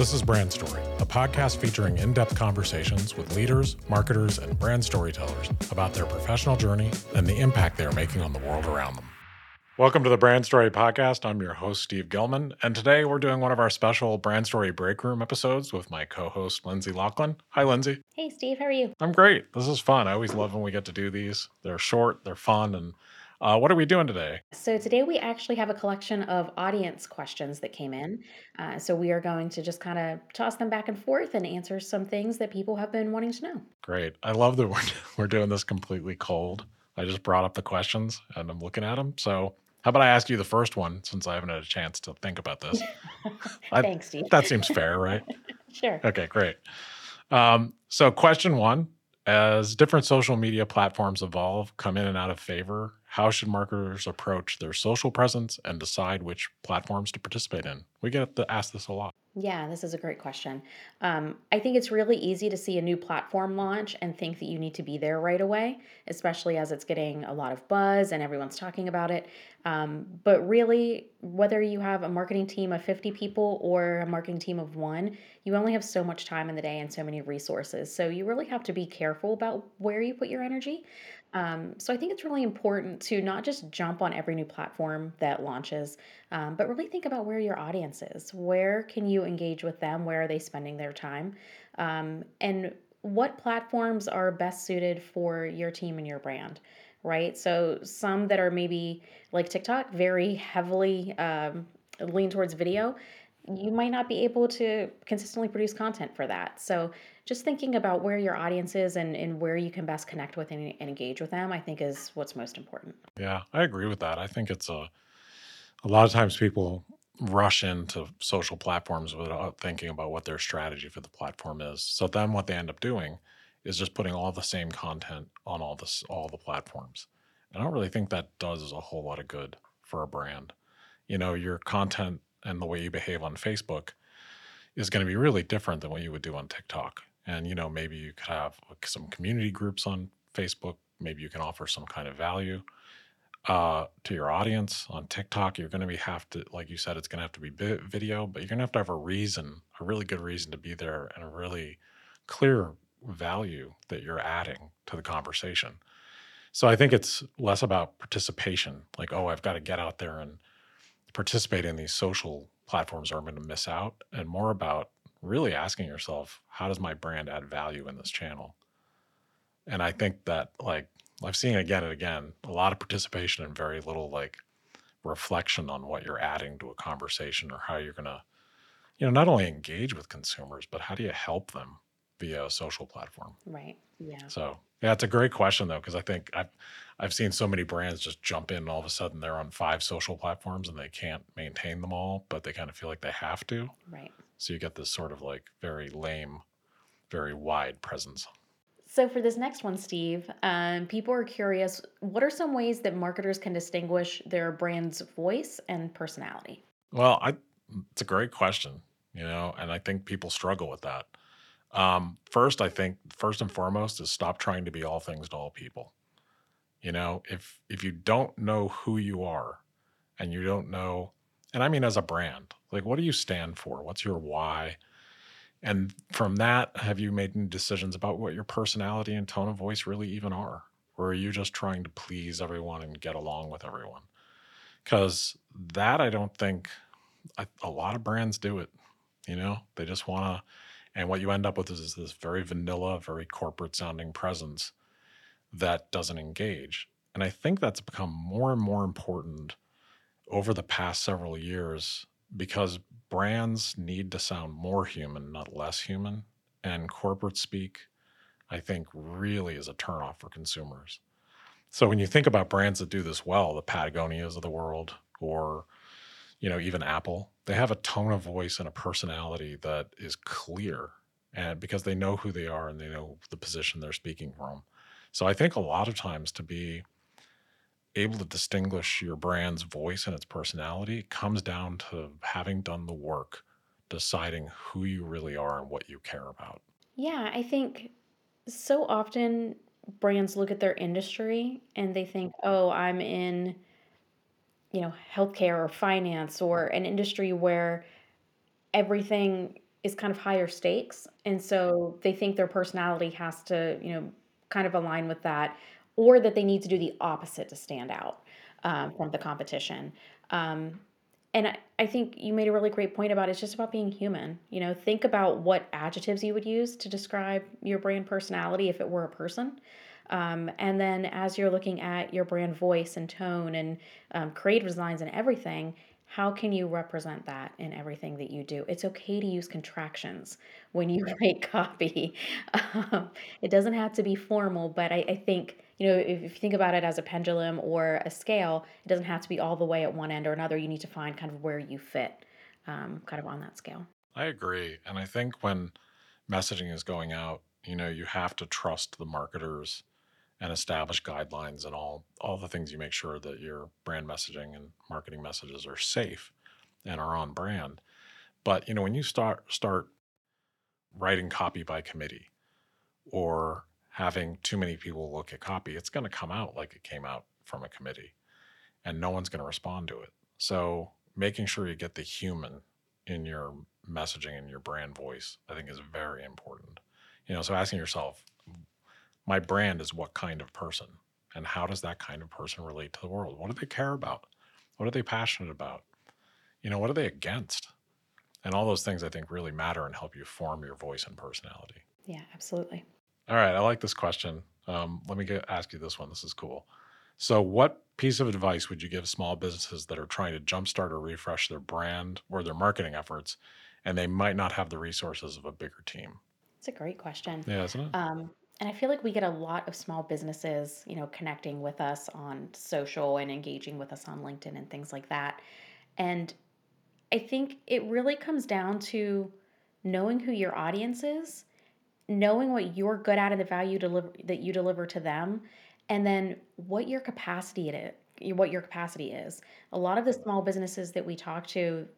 This is Brand Story, a podcast featuring in depth conversations with leaders, marketers, and brand storytellers about their professional journey and the impact they are making on the world around them. Welcome to the Brand Story Podcast. I'm your host, Steve Gilman, and today we're doing one of our special Brand Story Break Room episodes with my co host, Lindsey Laughlin. Hi, Lindsey. Hey, Steve, how are you? I'm great. This is fun. I always love when we get to do these. They're short, they're fun, and uh, what are we doing today? So, today we actually have a collection of audience questions that came in. Uh, so, we are going to just kind of toss them back and forth and answer some things that people have been wanting to know. Great. I love that we're, we're doing this completely cold. I just brought up the questions and I'm looking at them. So, how about I ask you the first one since I haven't had a chance to think about this? Thanks, Steve. That seems fair, right? sure. Okay, great. Um, so, question one as different social media platforms evolve, come in and out of favor, how should marketers approach their social presence and decide which platforms to participate in? We get to ask this a lot. Yeah, this is a great question. Um, I think it's really easy to see a new platform launch and think that you need to be there right away, especially as it's getting a lot of buzz and everyone's talking about it. Um, but really, whether you have a marketing team of 50 people or a marketing team of one, you only have so much time in the day and so many resources. So you really have to be careful about where you put your energy. Um, so I think it's really important to not just jump on every new platform that launches, um, but really think about where your audience is. Where can you engage with them? Where are they spending their time? Um, and what platforms are best suited for your team and your brand? Right. So some that are maybe like TikTok, very heavily um, lean towards video you might not be able to consistently produce content for that. So just thinking about where your audience is and, and where you can best connect with and, and engage with them, I think is what's most important. Yeah, I agree with that. I think it's a a lot of times people rush into social platforms without thinking about what their strategy for the platform is. So then what they end up doing is just putting all the same content on all this all the platforms. And I don't really think that does a whole lot of good for a brand. You know, your content and the way you behave on Facebook is going to be really different than what you would do on TikTok. And you know, maybe you could have some community groups on Facebook. Maybe you can offer some kind of value uh, to your audience on TikTok. You're going to be have to, like you said, it's going to have to be video, but you're going to have to have a reason, a really good reason to be there, and a really clear value that you're adding to the conversation. So I think it's less about participation, like oh, I've got to get out there and participate in these social platforms or I'm going to miss out, and more about really asking yourself, how does my brand add value in this channel? And I think that, like, I've seen again and again a lot of participation and very little like reflection on what you're adding to a conversation or how you're going to, you know, not only engage with consumers, but how do you help them via a social platform? Right. Yeah. So yeah, it's a great question though, because I think I've I've seen so many brands just jump in and all of a sudden they're on five social platforms and they can't maintain them all, but they kind of feel like they have to. Right. So you get this sort of like very lame, very wide presence. So for this next one, Steve, um, people are curious. What are some ways that marketers can distinguish their brand's voice and personality? Well, I it's a great question, you know, and I think people struggle with that. Um, first, I think first and foremost is stop trying to be all things to all people. You know, if if you don't know who you are and you don't know, and I mean as a brand, like what do you stand for? What's your why? And from that, have you made any decisions about what your personality and tone of voice really even are? Or are you just trying to please everyone and get along with everyone? Because that I don't think I, a lot of brands do it. You know, they just want to and what you end up with is this very vanilla, very corporate sounding presence that doesn't engage. And I think that's become more and more important over the past several years because brands need to sound more human, not less human. And corporate speak, I think, really is a turnoff for consumers. So when you think about brands that do this well, the Patagonias of the world, or you know, even Apple, they have a tone of voice and a personality that is clear and because they know who they are and they know the position they're speaking from. So I think a lot of times to be able to distinguish your brand's voice and its personality comes down to having done the work, deciding who you really are and what you care about. Yeah, I think so often brands look at their industry and they think, "Oh, I'm in you know, healthcare or finance or an industry where everything is kind of higher stakes, and so they think their personality has to, you know, kind of align with that, or that they need to do the opposite to stand out um, from the competition. Um, and I, I think you made a really great point about it's just about being human. You know, think about what adjectives you would use to describe your brand personality if it were a person. Um, and then as you're looking at your brand voice and tone and um, creative designs and everything, how can you represent that in everything that you do? It's okay to use contractions when you write copy. Um, it doesn't have to be formal, but I, I think, you know, if, if you think about it as a pendulum or a scale, it doesn't have to be all the way at one end or another. You need to find kind of where you fit um, kind of on that scale. I agree. And I think when messaging is going out, you know, you have to trust the marketers and establish guidelines and all all the things you make sure that your brand messaging and marketing messages are safe and are on brand. But you know, when you start start writing copy by committee or having too many people look at copy, it's going to come out like it came out from a committee and no one's going to respond to it. So, making sure you get the human in your messaging and your brand voice, I think is very important. You know, so asking yourself, my brand is what kind of person and how does that kind of person relate to the world? What do they care about? What are they passionate about? You know what are they against? And all those things i think really matter and help you form your voice and personality. Yeah, absolutely. all right i like this question. Um, let me get, ask you this one. This is cool. So what piece of advice would you give small businesses that are trying to jumpstart or refresh their brand or their marketing efforts and they might not have the resources of a bigger team? It's a great question. yeah isn't it? Um, and I feel like we get a lot of small businesses, you know, connecting with us on social and engaging with us on LinkedIn and things like that. And I think it really comes down to knowing who your audience is, knowing what you're good at and the value deliver that you deliver to them, and then what your capacity it is, what your capacity is. A lot of the small businesses that we talk to,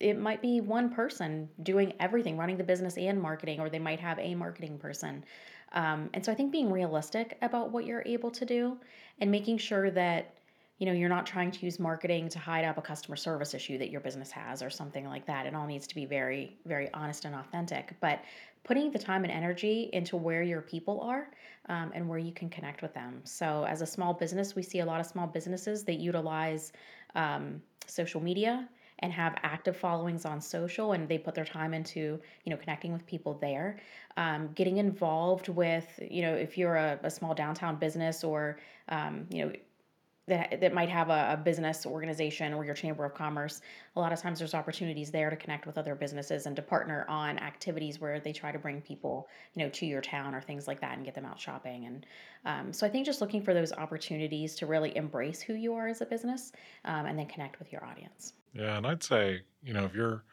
it might be one person doing everything, running the business and marketing, or they might have a marketing person. Um, and so I think being realistic about what you're able to do and making sure that you know you're not trying to use marketing to hide up a customer service issue that your business has or something like that. It all needs to be very very honest and authentic. But putting the time and energy into where your people are um, and where you can connect with them. So as a small business, we see a lot of small businesses that utilize um, social media and have active followings on social and they put their time into you know connecting with people there. Um, getting involved with you know if you're a, a small downtown business or um, you know that, that might have a, a business organization or your chamber of commerce a lot of times there's opportunities there to connect with other businesses and to partner on activities where they try to bring people you know to your town or things like that and get them out shopping. And um, so i think just looking for those opportunities to really embrace who you are as a business um, and then connect with your audience. Yeah, and I'd say, you know, if you're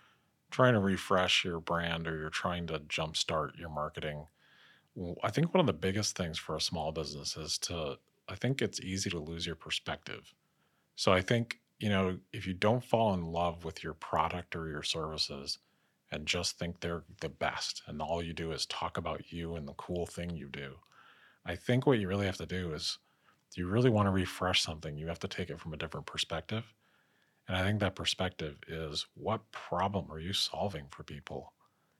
trying to refresh your brand or you're trying to jumpstart your marketing, i think one of the biggest things for a small business is to, I think it's easy to lose your perspective. So I think, you know, if you don't fall in love with your product or your services and just think they're the best and all you do is talk about you and the cool thing you do, I think what you really have to do is, do you really want to refresh something? You have to take it from a different perspective. And I think that perspective is what problem are you solving for people?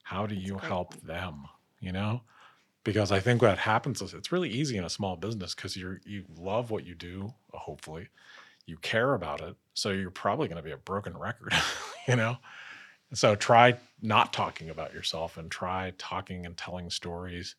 How do that's you help them? You know? Because I think what happens is it's really easy in a small business because you're you love what you do, uh, hopefully. You care about it. So you're probably going to be a broken record, you know? So try not talking about yourself and try talking and telling stories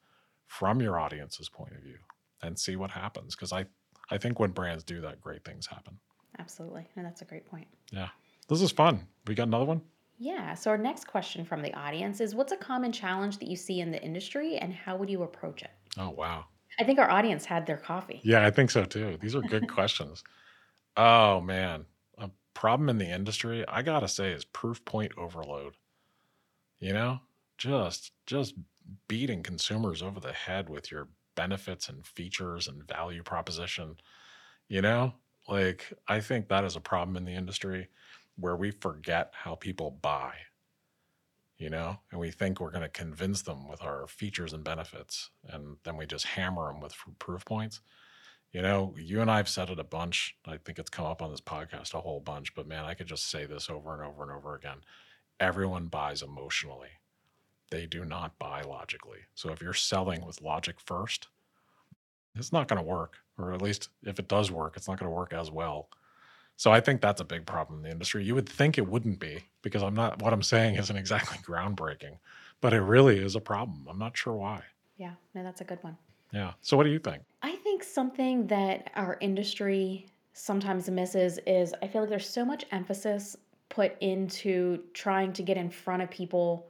from your audience's point of view and see what happens. Because I, I think when brands do that, great things happen. absolutely and that's a great point Yeah. This is fun. We got another one? Yeah. So our next question from the audience is what's a common challenge that you see in the industry and how would you approach it? Oh, wow. I think our audience had their coffee. Yeah, I think so too. These are good questions. Oh, man. A problem in the industry, I got to say, is proof point overload. You know, just just beating consumers over the head with your benefits and features and value proposition. You know, like I think that is a problem in the industry where we forget how people buy, you know, and we think we're going to convince them with our features and benefits. And then we just hammer them with proof points. You know, you and I have said it a bunch. I think it's come up on this podcast a whole bunch, but man, I could just say this over and over and over again. Everyone buys emotionally. they do not buy logically. So if you're selling with logic first, it's not going to work. Or at least if it does work, it's not going to work as well. So I think that's a big problem in the industry. You would think it wouldn't be because I'm not, what I'm saying isn't exactly groundbreaking, but it really is a problem. I'm not sure why. Yeah, no, that's a good one. Yeah. So what do you think? I think something that our industry sometimes misses is I feel like there's so much emphasis put into trying to get in front of people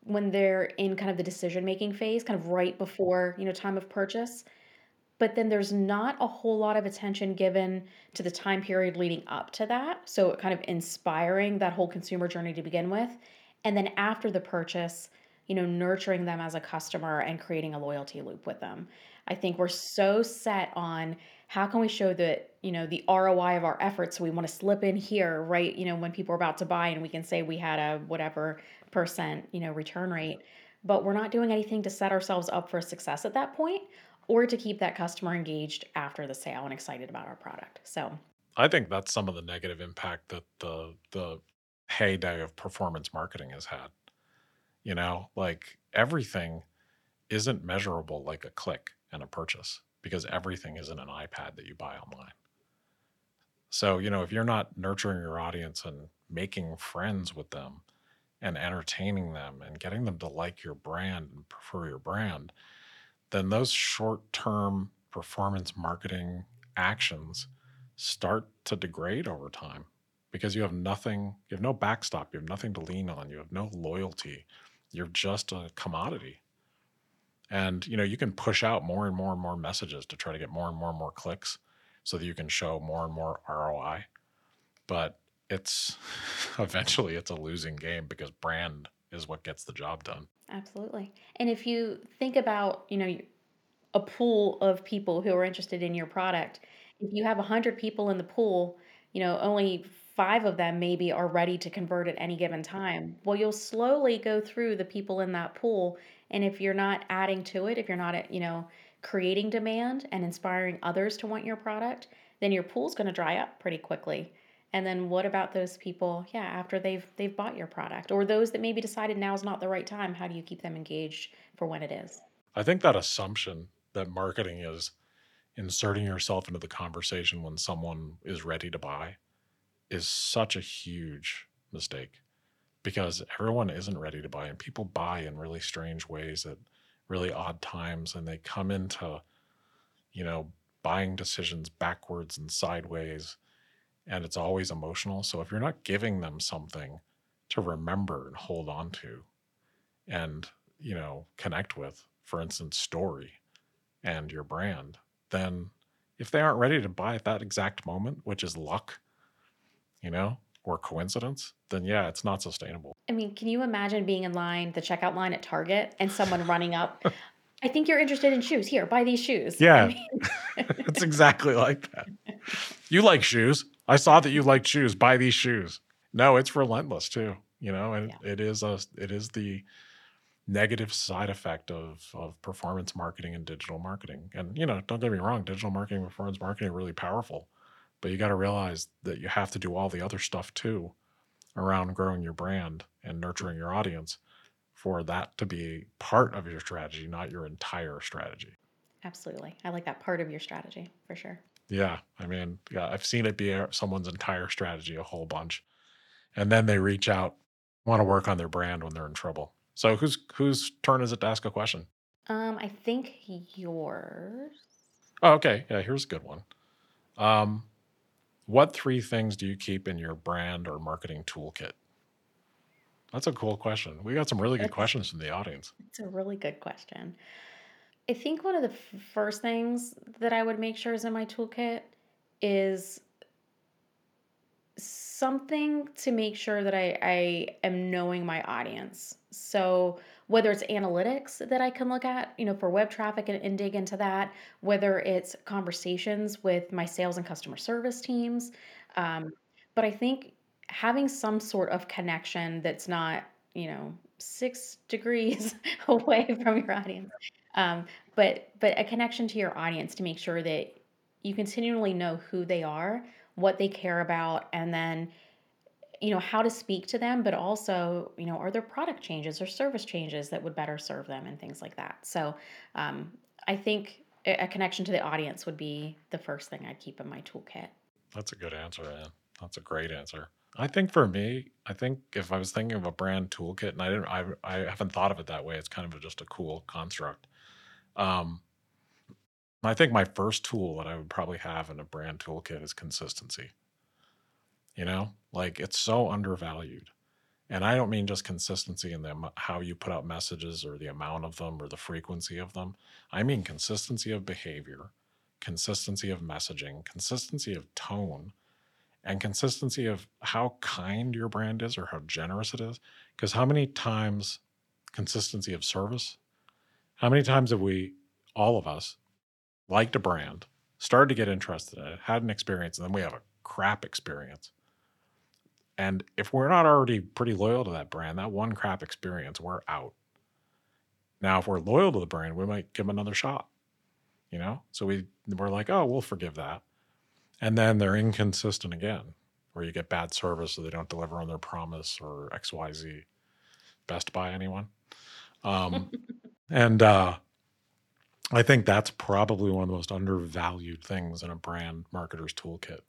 when they're in kind of the decision making phase, kind of right before, you know, time of purchase. But then there's not a whole lot of attention given to the time period leading up to that. So, kind of inspiring that whole consumer journey to begin with. And then after the purchase, you know, nurturing them as a customer and creating a loyalty loop with them. I think we're so set on how can we show that, you know, the ROI of our efforts. So we want to slip in here, right? You know, when people are about to buy and we can say we had a whatever percent, you know, return rate, but we're not doing anything to set ourselves up for success at that point or to keep that customer engaged after the sale and excited about our product. So I think that's some of the negative impact that the the heyday of performance marketing has had. You know, like everything isn't measurable like a click and a purchase because everything is in an iPad that you buy online. So, you know, if you're not nurturing your audience and making friends with them and entertaining them and getting them to like your brand and prefer your brand, then those short term performance marketing actions start to degrade over time because you have nothing, you have no backstop, you have nothing to lean on, you have no loyalty. You're just a commodity. And you know, you can push out more and more and more messages to try to get more and more and more clicks so that you can show more and more ROI. But it's eventually it's a losing game because brand is what gets the job done. Absolutely. And if you think about, you know, a pool of people who are interested in your product, if you have 100 people in the pool, you know, only five of them maybe are ready to convert at any given time. Well, you'll slowly go through the people in that pool. And if you're not adding to it, if you're not, you know, creating demand and inspiring others to want your product, then your pool's going to dry up pretty quickly. And then what about those people, yeah, after they've they've bought your product or those that maybe decided now is not the right time, how do you keep them engaged for when it is? I think that assumption that marketing is inserting yourself into the conversation when someone is ready to buy is such a huge mistake because everyone isn't ready to buy and people buy in really strange ways at really odd times and they come into you know buying decisions backwards and sideways and it's always emotional so if you're not giving them something to remember and hold on to and you know connect with for instance story and your brand then if they aren't ready to buy at that exact moment which is luck you know, or coincidence, then yeah, it's not sustainable. I mean, can you imagine being in line, the checkout line at Target, and someone running up? I think you're interested in shoes. Here, buy these shoes. Yeah. I mean, it's exactly like that. You like shoes. I saw that you like shoes. Buy these shoes. No, it's relentless too, you know, and yeah, it is a it is the negative side effect of of performance marketing and digital marketing. And you know, don't get me wrong, digital marketing, performance marketing are really powerful. But you got to realize that you have to do all the other stuff too around growing your brand and nurturing your audience for that to be part of your strategy, not your entire strategy. absolutely. I like that part of your strategy for sure. Yeah, I mean, yeah, I've seen it be someone's entire strategy a whole bunch, and then they reach out, want to work on their brand when they're in trouble. So whose whose turn is it to ask a question? Um, I think yours. Oh, okay, yeah, here's a good one. Um, what three things do you keep in your brand or marketing toolkit? That's a cool question. We got some really good It's questions from the audience. it's a really good question. I think one of the first things that I would make sure is in my toolkit is something to make sure that I, I am knowing my audience. So whether it's analytics that I can look at, you know, for web traffic and, and dig into that, whether it's conversations with my sales and customer service teams. Um, but I think having some sort of connection that's not, you know, six degrees away from your audience. Um, but but a connection to your audience to make sure that you continually know who they are, what they care about, and then you know how to speak to them but also you know are there product changes or service changes that would better serve them and things like that. So um, i think a connection to the audience would be the first thing i'd keep in my toolkit. That's a good answer Ann. that's a great answer. I think for me i think if i was thinking of a brand toolkit and i didn't i, I haven't thought of it that way it's kind of just a cool construct um, I think my first tool that I would probably have in a brand toolkit is consistency. You know, like it's so undervalued. And I don't mean just consistency in the how you put out messages or the amount of them or the frequency of them. I mean consistency of behavior, consistency of messaging, consistency of tone, and consistency of how kind your brand is or how generous it is. Because how many times consistency of service? How many times have we, all of us, liked a brand, started to get interested in it, had an experience, and then we have a crap experience? And if we're not already pretty loyal to that brand, that one crap experience, we're out. Now, if we're loyal to the brand, we might give them another shot. You know? So we we're like, oh, we'll forgive that. And then they're inconsistent again, where you get bad service or they don't deliver on their promise or XYZ. Best Buy anyone? Um, and uh, I think that's probably one of the most undervalued things in a brand marketer's toolkit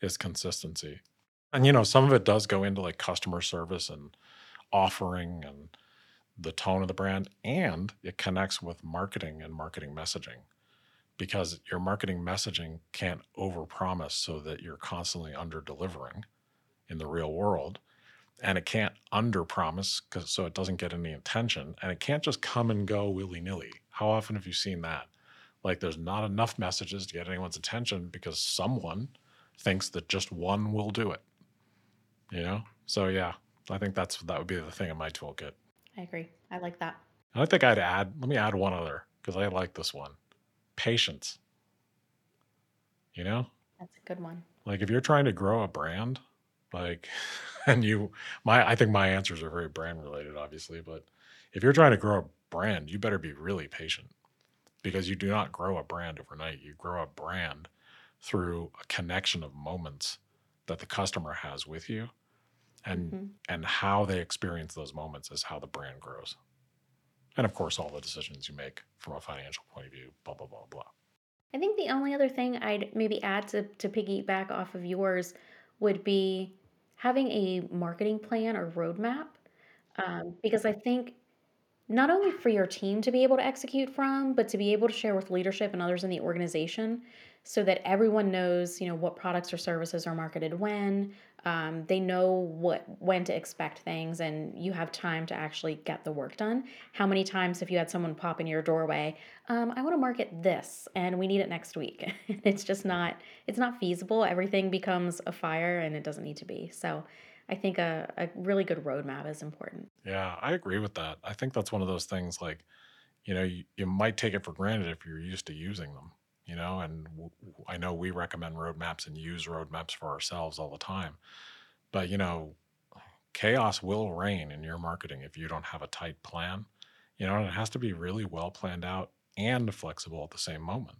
is consistency. And you know, some of it does go into like customer service and offering and the tone of the brand, and it connects with marketing and marketing messaging because your marketing messaging can't overpromise so that you're constantly under delivering in the real world and it can't under promise because so it doesn't get any attention and it can't just come and go willy-nilly. How often have you seen that? Like there's not enough messages to get anyone's attention because someone thinks that just one will do it you know? So yeah i think that's that would be the thing in my toolkit. I agree. I like that. And i think i'd add let me add one other because i like this one. Patience. You know? That's a good one. Like if you're trying to grow a brand like and you my i think my answers are very brand related obviously but if you're trying to grow a brand you better be really patient because you do not grow a brand overnight. You grow a brand through a connection of moments that the customer has with you and mm-hmm. and how they experience those moments is how the brand grows. And of course all the decisions you make from a financial point of view blah blah blah blah. I think the only other thing i'd maybe add to, to piggyback off of yours would be having a marketing plan or roadmap um, because i think not only for your team to be able to execute from but to be able to share with leadership and others in the organization so that everyone knows you know what products or services are marketed when um, they know what when to expect things and you have time to actually get the work done. How many times have you had someone pop in your doorway um, i want to market this and we need it next week. It's just not it's not feasible. Everything becomes a fire and it doesn't need to be. So i think a, a really good roadmap is important. Yeah i agree with that. I think that's one of those things like you know you, you might take it for granted if you're used to using them you know, and w- I know we recommend roadmaps and use roadmaps for ourselves all the time. But, you know, chaos will reign in your marketing if you don't have a tight plan. You know, and it has to be really well planned out and flexible at the same moment.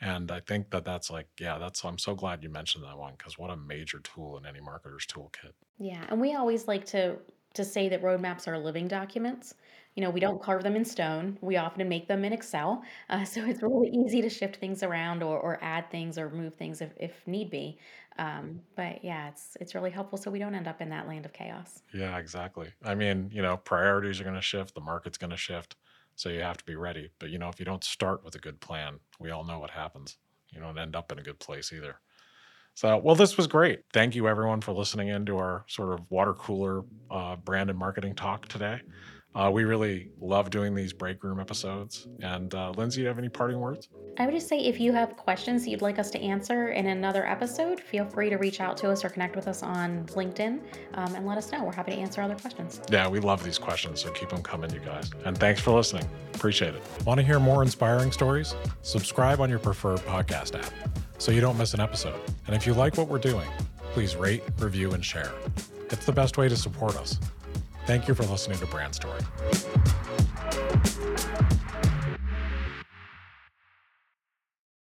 And I think that that's like, yeah, that's, I'm so glad you mentioned that one because what a major tool in any marketer's toolkit. Yeah. And we always like to, to say that roadmaps are living documents you know, we don't carve them in stone. We often make them in Excel. Uh, so it's really easy to shift things around or, or add things or move things if, if need be. Um, but yeah, it's it's really helpful so we don't end up in that land of chaos. Yeah, exactly. I mean, you know, priorities are going to shift, the market's going to shift, so you have to be ready. But you know, if you don't start with a good plan, we all know what happens. You don't end up in a good place either. So, well, this was great. Thank you, everyone, for listening in to our sort of water cooler uh, brand and marketing talk today. Uh, we really love doing these break room episodes. And uh, Lindsey, do you have any parting words? I would just say if you have questions you'd like us to answer in another episode, feel free to reach out to us or connect with us on LinkedIn um, and let us know. We're happy to answer other questions. Yeah, we love these questions, so keep them coming, you guys. And thanks for listening. Appreciate it. Want to hear more inspiring stories? Subscribe on your preferred podcast app so you don't miss an episode. And if you like what we're doing, please rate, review, and share. It's the best way to support us. Thank you for listening to Brand Story.